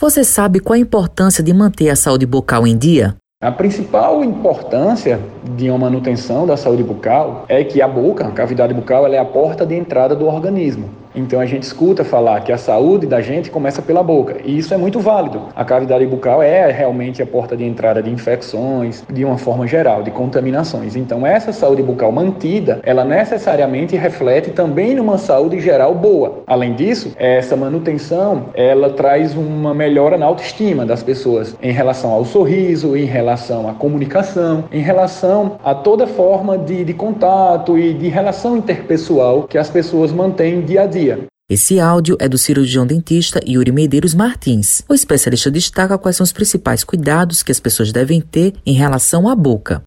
Você sabe qual a importância de manter a saúde bucal em dia? A principal importância de uma manutenção da saúde bucal é que a boca, a cavidade bucal, ela é a porta de entrada do organismo. Então a gente escuta falar que a saúde da gente começa pela boca, e isso é muito válido. A cavidade bucal é realmente a porta de entrada de infecções, de uma forma geral, de contaminações. Então essa saúde bucal mantida, ela necessariamente reflete também numa saúde geral boa. Além disso, essa manutenção, ela traz uma melhora na autoestima das pessoas em relação ao sorriso, em relação à comunicação, em relação a toda forma de, de contato e de relação interpessoal que as pessoas mantêm dia a dia dia. Esse áudio é do cirurgião dentista Yuri Medeiros Martins. O especialista destaca quais são os principais cuidados que as pessoas devem ter em relação à boca.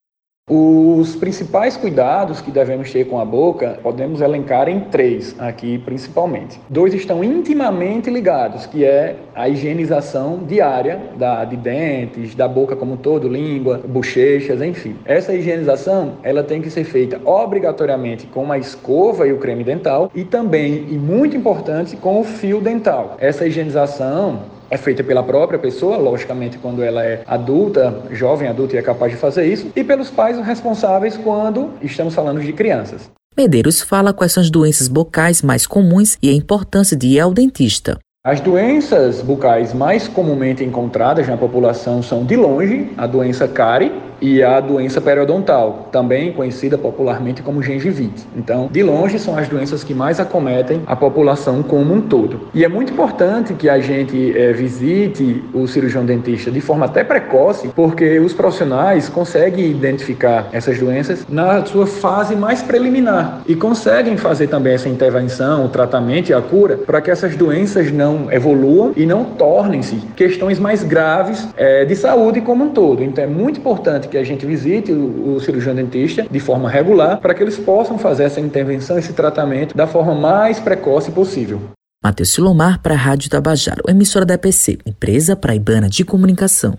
Os principais cuidados que devemos ter com a boca podemos elencar em três aqui principalmente. Dois estão intimamente ligados, que é a higienização diária da, de dentes, da boca como um todo, língua, bochechas, enfim. Essa higienização ela tem que ser feita obrigatoriamente com a escova e o creme dental e também, e muito importante, com o fio dental. Essa higienização é feita pela própria pessoa, logicamente quando ela é adulta, jovem adulta e é capaz de fazer isso, e pelos pais responsáveis quando estamos falando de crianças. Medeiros fala quais são as doenças bocais mais comuns e a importância de ir ao dentista. As doenças bucais mais comumente encontradas na população são, de longe, a doença cárie, e a doença periodontal, também conhecida popularmente como gengivite. Então, de longe, são as doenças que mais acometem a população como um todo. E é muito importante que a gente é, visite o cirurgião dentista de forma até precoce, porque os profissionais conseguem identificar essas doenças na sua fase mais preliminar e conseguem fazer também essa intervenção, o tratamento e a cura para que essas doenças não evoluam e não tornem-se questões mais graves é, de saúde como um todo. Então, é muito importante que a gente visite o, o cirurgião dentista de forma regular para que eles possam fazer essa intervenção, esse tratamento da forma mais precoce possível. Matheus Silomar para a Rádio Tabajaro, emissora da EPC, empresa praibana de comunicação.